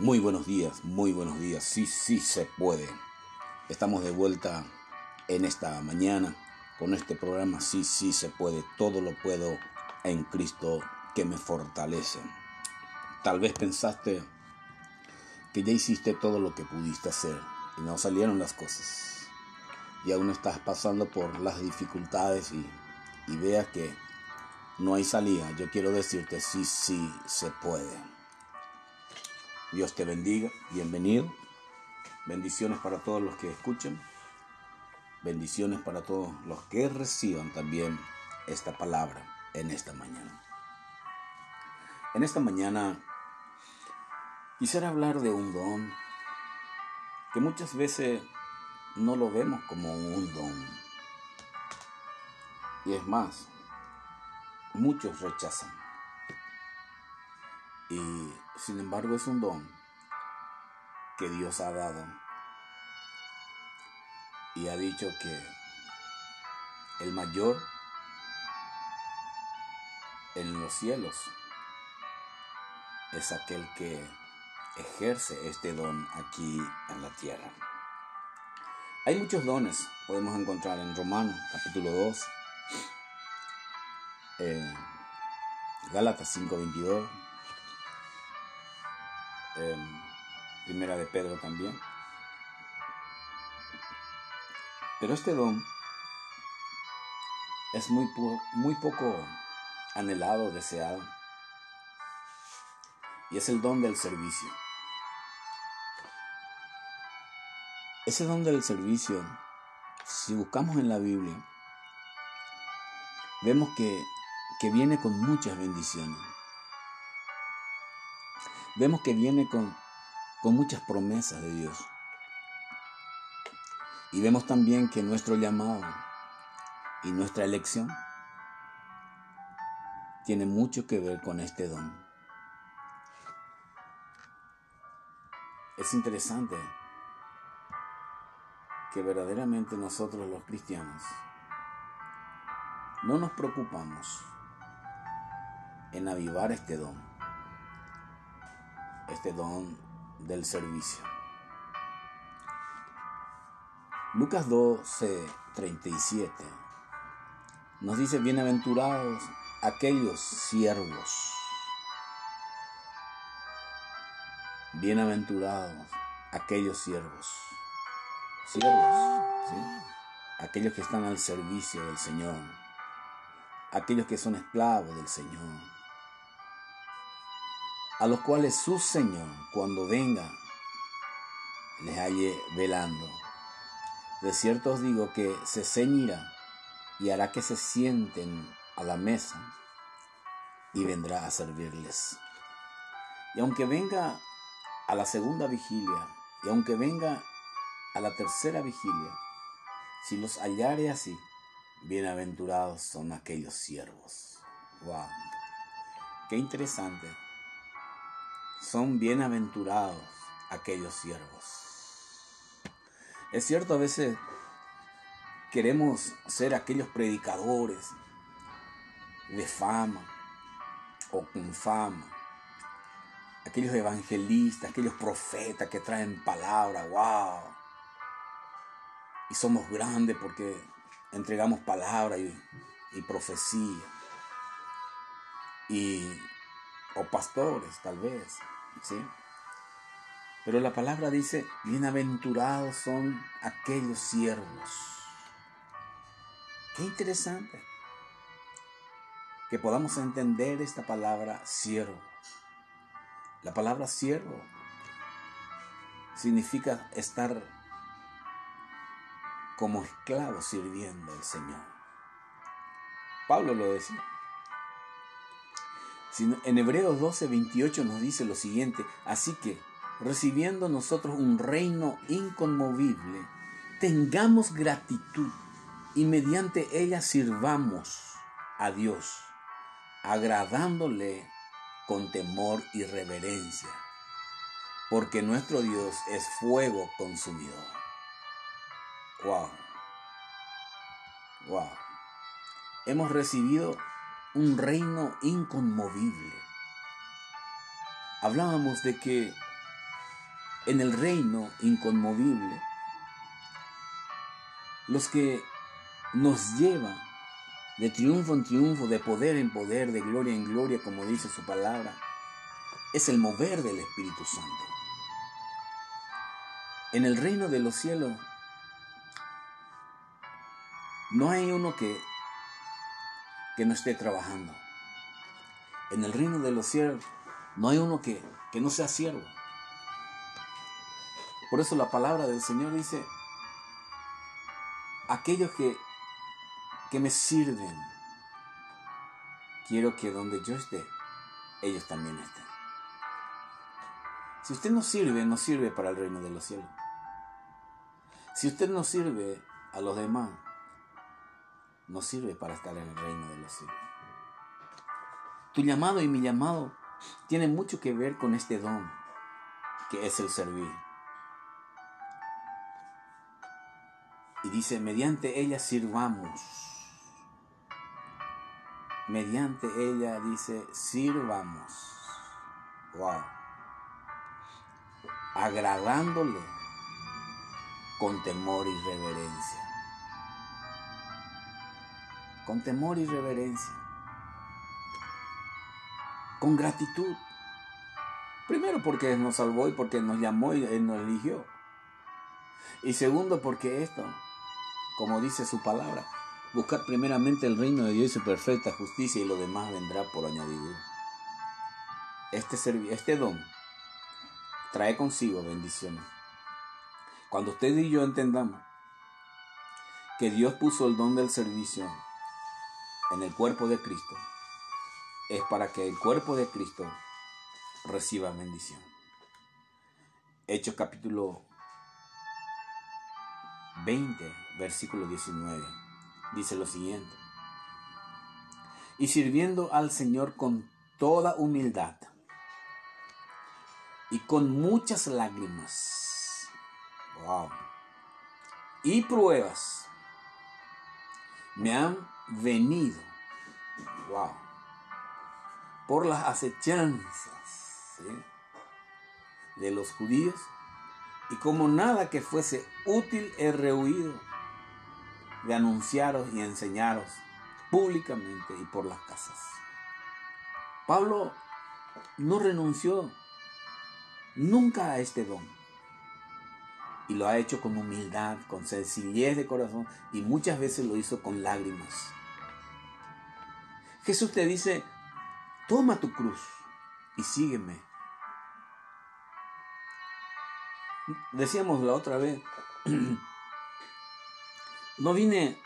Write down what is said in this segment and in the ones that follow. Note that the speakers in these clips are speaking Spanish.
Muy buenos días, muy buenos días. Sí, sí se puede. Estamos de vuelta en esta mañana con este programa. Sí, sí se puede. Todo lo puedo en Cristo que me fortalece. Tal vez pensaste que ya hiciste todo lo que pudiste hacer y no salieron las cosas. Y aún estás pasando por las dificultades y, y veas que no hay salida. Yo quiero decirte, sí, sí se puede. Dios te bendiga, bienvenido. Bendiciones para todos los que escuchen. Bendiciones para todos los que reciban también esta palabra en esta mañana. En esta mañana quisiera hablar de un don que muchas veces no lo vemos como un don. Y es más, muchos rechazan. Y sin embargo es un don que Dios ha dado. Y ha dicho que el mayor en los cielos es aquel que ejerce este don aquí en la tierra. Hay muchos dones, podemos encontrar en Romanos capítulo 2, eh, Gálatas 5:22, eh, Primera de Pedro también. Pero este don es muy, muy poco anhelado, deseado. Y es el don del servicio. Ese don del servicio, si buscamos en la Biblia, vemos que, que viene con muchas bendiciones. Vemos que viene con con muchas promesas de Dios. Y vemos también que nuestro llamado y nuestra elección tiene mucho que ver con este don. Es interesante que verdaderamente nosotros los cristianos no nos preocupamos en avivar este don. Este don del servicio. Lucas 12, 37 nos dice, bienaventurados aquellos siervos. Bienaventurados aquellos siervos. Siervos, Aquellos que están al servicio del Señor. Aquellos que son esclavos del Señor a los cuales su Señor, cuando venga, les halle velando. De cierto os digo que se ceñirá y hará que se sienten a la mesa y vendrá a servirles. Y aunque venga a la segunda vigilia, y aunque venga a la tercera vigilia, si los hallare así, bienaventurados son aquellos siervos. ¡Wow! Qué interesante son bienaventurados aquellos siervos. Es cierto, a veces queremos ser aquellos predicadores de fama o con fama, aquellos evangelistas, aquellos profetas que traen palabra, wow. Y somos grandes porque entregamos palabra y, y profecía. Y o pastores tal vez, ¿sí? Pero la palabra dice, bienaventurados son aquellos siervos. Qué interesante que podamos entender esta palabra siervo. La palabra siervo significa estar como esclavo sirviendo al Señor. Pablo lo decía. En Hebreos 12, 28 nos dice lo siguiente, así que, recibiendo nosotros un reino inconmovible, tengamos gratitud y mediante ella sirvamos a Dios, agradándole con temor y reverencia, porque nuestro Dios es fuego consumidor. Wow. Wow. Hemos recibido un reino inconmovible. Hablábamos de que en el reino inconmovible, los que nos lleva de triunfo en triunfo, de poder en poder, de gloria en gloria, como dice su palabra, es el mover del Espíritu Santo. En el reino de los cielos no hay uno que, que no esté trabajando. En el reino de los cielos no hay uno que, que no sea siervo. Por eso la palabra del Señor dice, aquellos que, que me sirven, quiero que donde yo esté, ellos también estén. Si usted no sirve, no sirve para el reino de los cielos. Si usted no sirve a los demás, no sirve para estar en el reino de los cielos. Tu llamado y mi llamado tienen mucho que ver con este don, que es el servir. Y dice, mediante ella sirvamos. Mediante ella dice, sirvamos. Wow. Agradándole con temor y reverencia. Con temor y reverencia. Con gratitud. Primero porque nos salvó y porque nos llamó y Él nos eligió. Y segundo porque esto como dice su palabra. Buscar primeramente el reino de Dios y su perfecta justicia y lo demás vendrá por añadidura. Este, este don trae consigo bendiciones. Cuando usted y yo entendamos que Dios puso el don del servicio en el cuerpo de Cristo, es para que el cuerpo de Cristo reciba bendición. Hechos capítulo 20, versículo 19, dice lo siguiente. Y sirviendo al Señor con toda humildad y con muchas lágrimas. Wow. Y pruebas me han venido. Wow. Por las acechanzas de los judíos y como nada que fuese útil he rehuido de anunciaros y enseñaros públicamente y por las casas. Pablo no renunció nunca a este don y lo ha hecho con humildad, con sencillez de corazón y muchas veces lo hizo con lágrimas. Jesús te dice, toma tu cruz y sígueme. decíamos la otra vez, no vine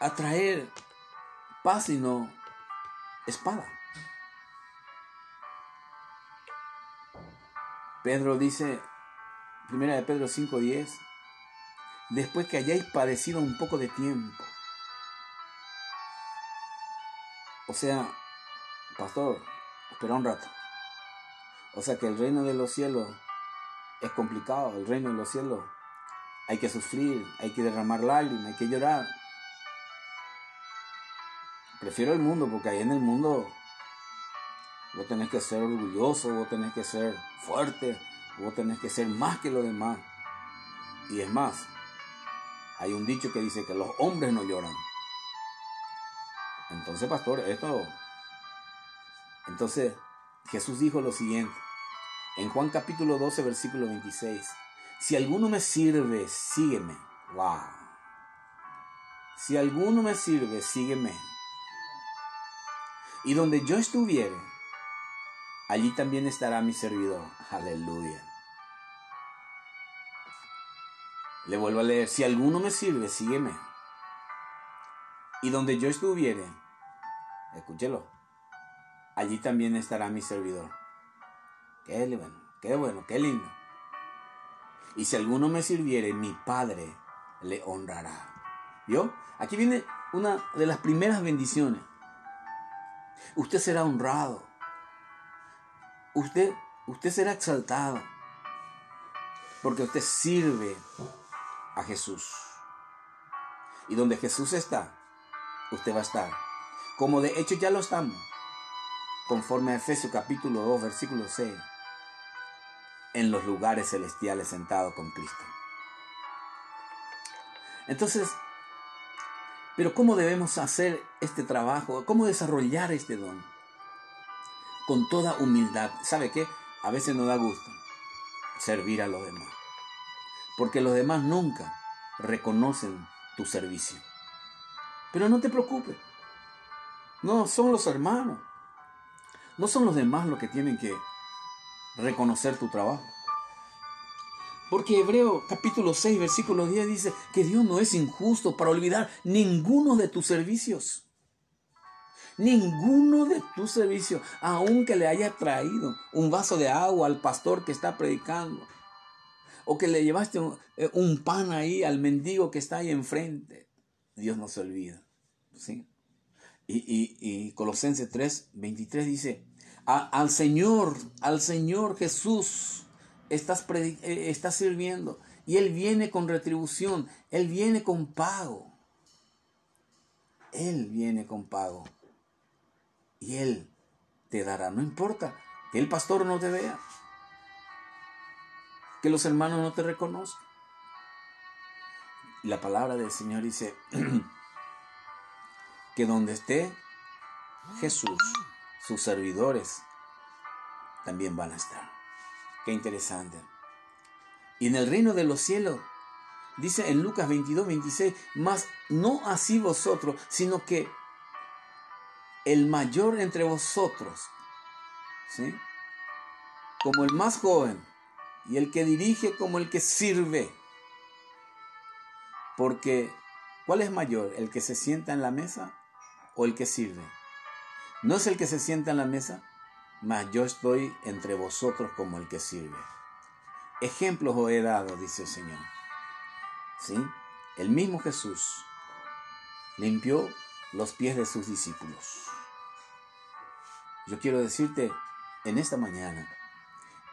a traer paz sino espada. Pedro dice, primera de Pedro 5:10, después que hayáis padecido un poco de tiempo. O sea, pastor, espera un rato. O sea que el reino de los cielos es complicado, el reino de los cielos. Hay que sufrir, hay que derramar lágrimas, hay que llorar. Prefiero el mundo porque ahí en el mundo vos tenés que ser orgulloso, vos tenés que ser fuerte, vos tenés que ser más que los demás. Y es más, hay un dicho que dice que los hombres no lloran. Entonces, pastor, esto... Entonces, Jesús dijo lo siguiente. En Juan capítulo 12, versículo 26. Si alguno me sirve, sígueme. Wow. Si alguno me sirve, sígueme. Y donde yo estuviere, allí también estará mi servidor. Aleluya. Le vuelvo a leer, si alguno me sirve, sígueme. Y donde yo estuviere, escúchelo, allí también estará mi servidor. Qué bueno, qué bueno, qué lindo. Y si alguno me sirviere, mi Padre le honrará. ¿Vio? Aquí viene una de las primeras bendiciones. Usted será honrado. Usted, usted será exaltado. Porque usted sirve a Jesús. Y donde Jesús está, usted va a estar. Como de hecho ya lo estamos. Conforme a Efesios capítulo 2, versículo 6. en los lugares celestiales sentado con Cristo. Entonces, pero ¿cómo debemos hacer este trabajo? ¿Cómo desarrollar este don? Con toda humildad. ¿Sabe qué? A veces no da gusto servir a los demás. Porque los demás nunca reconocen tu servicio. Pero no te preocupes. No, son los hermanos. No son los demás los que tienen que reconocer tu trabajo. Porque Hebreo capítulo 6, versículo 10 dice que Dios no es injusto para olvidar ninguno de tus servicios. Ninguno de tus servicios, aunque le haya traído un vaso de agua al pastor que está predicando, o que le llevaste un, eh, pan ahí al mendigo que está ahí enfrente, Dios no se olvida. ¿sí? Y, y, Colosenses 3, 23 dice, al Señor, al Señor Jesús, estás, eh, estás sirviendo y Él viene con retribución, Él viene con pago. Él viene con pago. Y Él te dará, no importa que el pastor no te vea, que los hermanos no te reconozcan. La palabra del Señor dice que donde esté Jesús, sus servidores también van a estar. Qué interesante. Y en el reino de los cielos, dice en Lucas 22, 26, más no así vosotros, sino que el mayor entre vosotros, ¿sí? como el más joven, y el que dirige como el que sirve. Porque, ¿cuál es mayor? ¿El que se sienta en la mesa o el que sirve? ¿No es el que se sienta en la mesa? mas yo estoy entre vosotros como el que sirve. Ejemplos os he dado, dice el Señor. ¿Sí? El mismo Jesús limpió los pies de sus discípulos. Yo quiero decirte en esta mañana,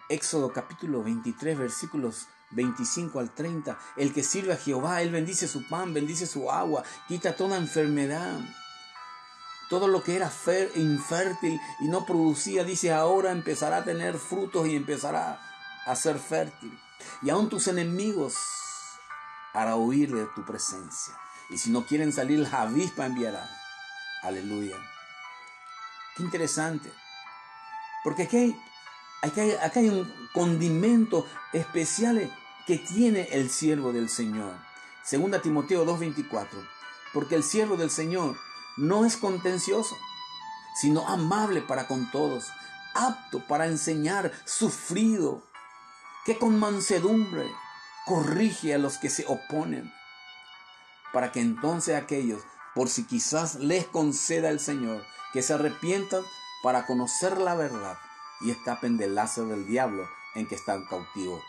Éxodo capítulo 23, versículos 25 al 30, el que sirve a Jehová, Él bendice su pan, bendice su agua, quita toda enfermedad. Todo lo que era infértil y no producía, dice, ahora empezará a tener frutos y empezará a ser fértil. Y aún tus enemigos hará huir de tu presencia. Y si no quieren salir, la avispa enviará. Aleluya. Interesante. Porque aquí hay, aquí hay un condimento especial que tiene el siervo del Señor. Segunda Timoteo 2.24. Porque el siervo del Señor no es contencioso, sino amable para con todos, apto para enseñar, sufrido, que con mansedumbre corrige a los que se oponen, para que entonces aquellos, por si quizás les conceda el Señor, que se arrepientan para conocer la verdad y escapen del lazo del diablo en que están cautivos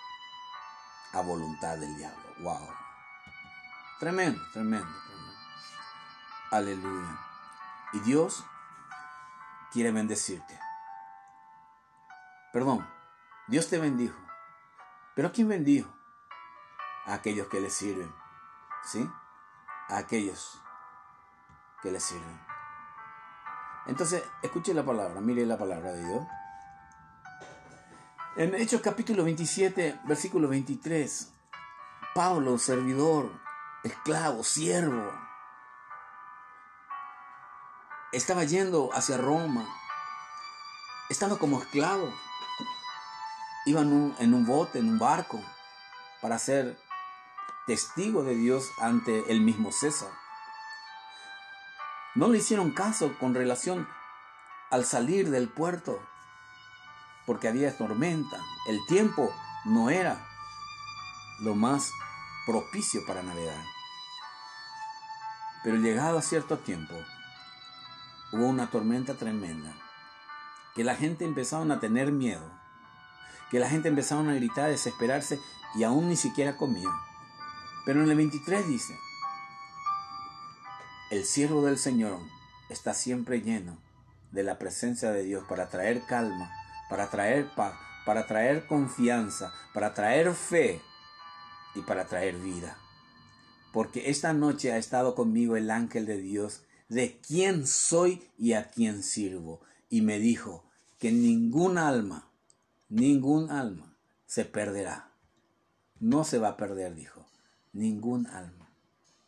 a voluntad del diablo. Wow. Tremendo, tremendo. Aleluya. Y Dios quiere bendecirte. Perdón, Dios te bendijo. Pero ¿a quién bendijo? A aquellos que le sirven. ¿Sí? A aquellos que le sirven. Entonces, escuche la palabra, mire la palabra de Dios. En Hechos capítulo 27, versículo 23, Pablo, servidor, esclavo, siervo, estaba yendo hacia Roma, estando como esclavo. Iba en un, bote, en un barco, para ser testigo de Dios ante el mismo César. No le hicieron caso con relación al salir del puerto, porque había tormenta. El tiempo no era lo más propicio para navegar. Pero llegado a cierto tiempo, hubo una tormenta tremenda, que la gente empezaron a tener miedo, que la gente empezaron a gritar, a desesperarse y aún ni siquiera comían. Pero en el 23 dice, el siervo del Señor está siempre lleno de la presencia de Dios para traer calma, para traer paz, para traer confianza, para traer fe y para traer vida. Porque esta noche ha estado conmigo el ángel de Dios de quién soy y a quién sirvo. Y me dijo que ningún alma, ningún alma se perderá. No se va a perder, dijo, ningún alma.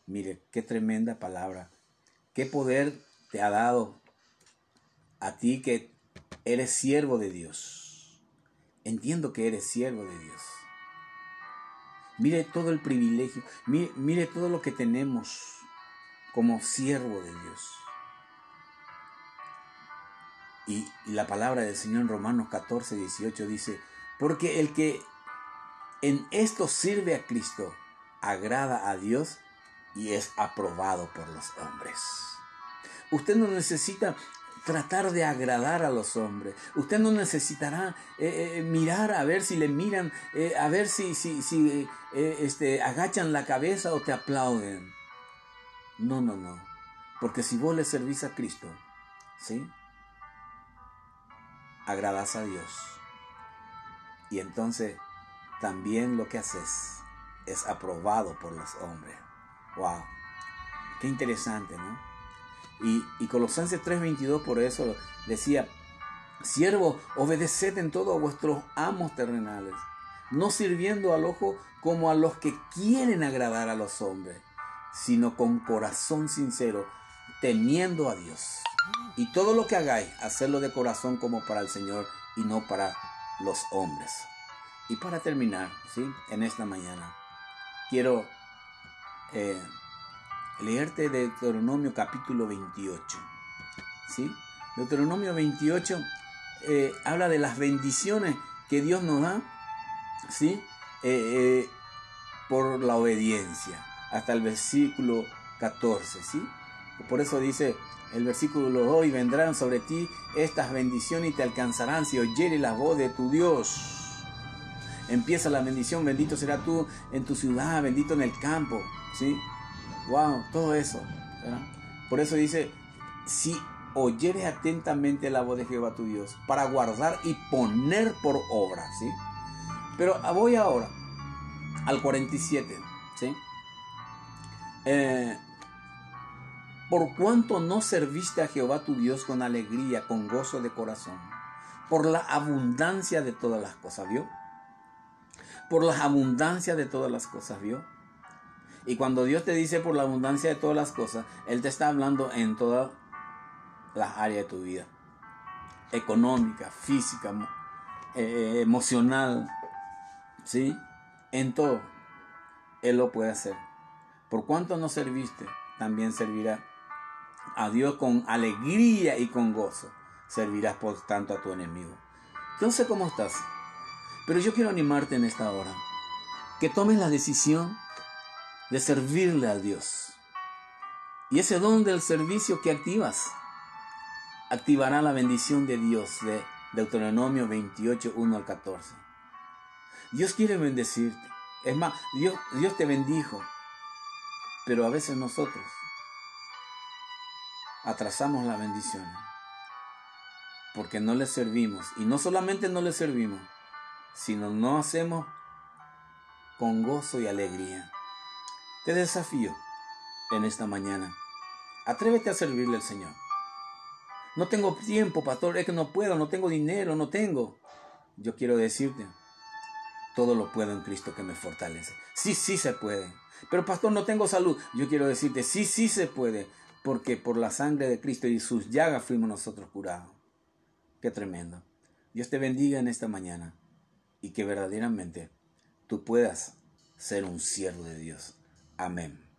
Mire, qué tremenda palabra. Qué poder te ha dado a ti que eres siervo de Dios. Entiendo que eres siervo de Dios. Mire todo el privilegio, mire, todo lo que tenemos como siervo de Dios. Y, la palabra del Señor en Romanos 14, 18 dice, porque el que en esto sirve a Cristo, agrada a Dios y es aprobado por los hombres. Usted no necesita tratar de agradar a los hombres. Usted no necesitará eh, eh, mirar a ver si le miran, eh, a ver si, este, agachan la cabeza o te aplauden. No, no, no. Porque si vos le servís a Cristo, ¿sí? Agradas a Dios. Y entonces también lo que haces es aprobado por los hombres. ¡Wow! Qué interesante, ¿no? Y, y Colosenses 3:22 por eso decía, siervo, obedeced en todo a vuestros amos terrenales, no sirviendo al ojo como a los que quieren agradar a los hombres, sino con corazón sincero, temiendo a Dios. Y todo lo que hagáis, hacerlo de corazón como para el Señor y no para los hombres. Y para terminar, ¿sí? En esta mañana, quiero eh, leerte Deuteronomio capítulo 28. ¿Sí? Deuteronomio 28 eh, habla de las bendiciones que Dios nos da, ¿sí? Eh, eh, por la obediencia, hasta el versículo 14, ¿sí? Por eso dice el versículo hoy vendrán sobre ti estas bendiciones y te alcanzarán si oyeres la voz de tu Dios. Empieza la bendición, bendito será tú en tu ciudad, bendito en el campo, ¿sí? Wow, todo eso. Por eso dice, si oyeres atentamente la voz de Jehová tu Dios, para guardar y poner por obra, ¿sí? Pero voy ahora al 47, ¿sí? Eh, por cuanto no serviste a Jehová tu Dios con alegría, con gozo de corazón, por la abundancia de todas las cosas, ¿vio? Por la abundancia de todas las cosas, ¿vio? Y cuando Dios te dice por la abundancia de todas las cosas, Él te está hablando en todas las áreas de tu vida. Económica, física, eh, emocional, ¿sí? En todo. Él lo puede hacer. Por cuanto no serviste, también servirá a Dios con alegría y con gozo. Servirás por tanto a tu enemigo. Sé cómo estás, pero yo quiero animarte en esta hora. Que tomes la decisión de servirle a Dios. Y ese don del servicio que activas activará la bendición de Dios de Deuteronomio 28, 1 al 14. Dios quiere bendecirte. Es más, Dios, Dios te bendijo. Pero a veces nosotros atrasamos la bendición porque no le servimos. Y no solamente no le servimos, sino no hacemos con gozo y alegría. Te desafío en esta mañana. Atrévete a servirle al Señor. No tengo tiempo, pastor, es que no puedo, no tengo dinero, no tengo. Yo quiero decirte, todo lo puedo en Cristo que me fortalece. Sí, sí se puede. Pero pastor, no tengo salud. Yo quiero decirte, sí, sí se puede. Porque por la sangre de Cristo y sus llagas fuimos nosotros curados. Qué tremendo. Dios te bendiga en esta mañana y que verdaderamente tú puedas ser un siervo de Dios. Amén.